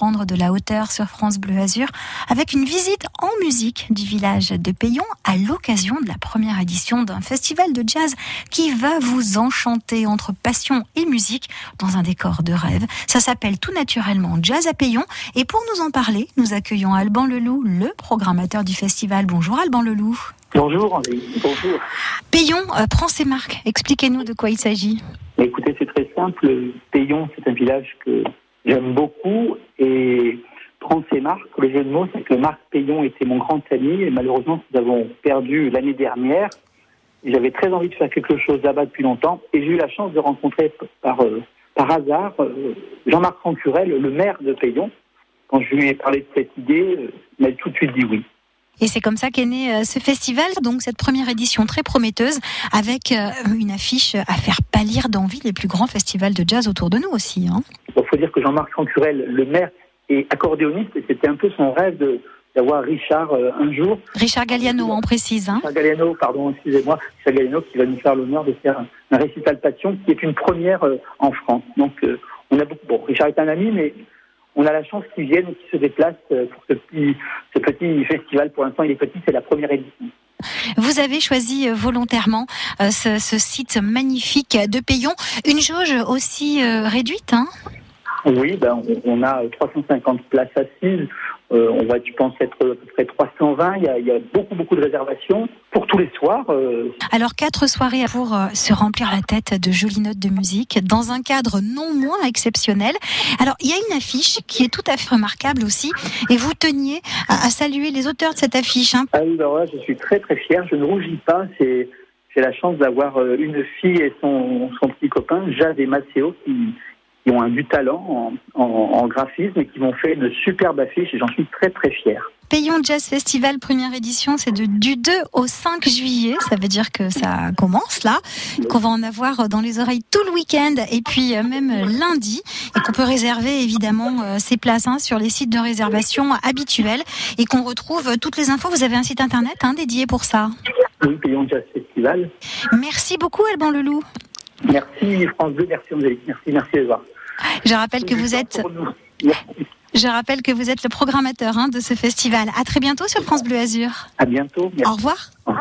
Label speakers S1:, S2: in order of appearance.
S1: prendre de la hauteur sur France Bleu Azur avec une visite en musique du village de Payon à l'occasion de la première édition d'un festival de jazz qui va vous enchanter entre passion et musique dans un décor de rêve. Ça s'appelle tout naturellement Jazz à Payon et pour nous en parler, nous accueillons Alban Leloup, le programmateur du festival. Bonjour Alban Leloup.
S2: Bonjour, bonjour.
S1: Payon euh, prend ses marques. Expliquez-nous de quoi il s'agit.
S2: Écoutez, c'est très simple. Payon, c'est un village que j'aime beaucoup et prend ses marques. Le jeu de mots, c'est que Marc Payon était mon grand ami et malheureusement, nous avons perdu l'année dernière. J'avais très envie de faire quelque chose là-bas depuis longtemps et j'ai eu la chance de rencontrer par, euh, par hasard euh, Jean-Marc Rancurel, le maire de Payon. Quand je lui ai parlé de cette idée, euh, il m'a tout de suite dit oui.
S1: Et c'est comme ça qu'est né ce festival, donc cette première édition très prometteuse, avec une affiche à faire pâlir d'envie les plus grands festivals de jazz autour de nous aussi.
S2: Hein. Il faut dire que Jean-Marc Sancurel, le maire, est accordéoniste et c'était un peu son rêve d'avoir Richard euh, un jour.
S1: Richard Galliano, on précise. Hein.
S2: Richard Galliano, pardon, excusez-moi. Richard Galliano qui va nous faire l'honneur de faire un, récital passion qui est une première en France. Donc, on a beaucoup. Bon, Richard est un ami, mais on a la chance qu'ils viennent et qu'ils se déplacent euh, pour ce petit, ce petit festival. Pour l'instant, il est petit, c'est la première édition.
S1: Vous avez choisi euh, volontairement euh, ce, ce, site magnifique de Payon, une jauge aussi réduite, hein
S2: oui, ben, on a 350 places assises. Euh, on va, tu penses, être à peu près 320. Il y, a, il y a beaucoup, beaucoup de réservations pour tous les soirs. Euh.
S1: Alors, quatre soirées pour euh, se remplir la tête de jolies notes de musique dans un cadre non moins exceptionnel. Alors, il y a une affiche qui est tout à fait remarquable aussi. Et vous teniez à, à saluer les auteurs de cette affiche. Hein.
S2: Ah oui, ben ouais, je suis très, très fier. Je ne rougis pas. C'est, j'ai la chance d'avoir une fille et son, son petit copain, Jade et Maceo, qui qui ont un du talent en, en, graphisme et qui m'ont fait une superbe affiche et j'en suis très très fier.
S1: Payon Jazz Festival première édition, c'est du 2 au 5 juillet. Ça veut dire que ça commence là, qu'on va en avoir dans les oreilles tout le week-end et puis euh, même lundi, et qu'on peut réserver évidemment euh, ses places hein, sur les sites de réservation habituels et qu'on retrouve toutes les infos. Vous avez un site internet hein, dédié pour ça?
S2: Oui, Payon Jazz Festival.
S1: Merci beaucoup Alban Leloup.
S2: Merci France 2, merci merci, merci Eva.
S1: Je rappelle que vous êtes. Je rappelle que vous êtes le programmateur hein, de ce festival. À très bientôt sur France Bleu Azur.
S2: À bientôt.
S1: Au revoir.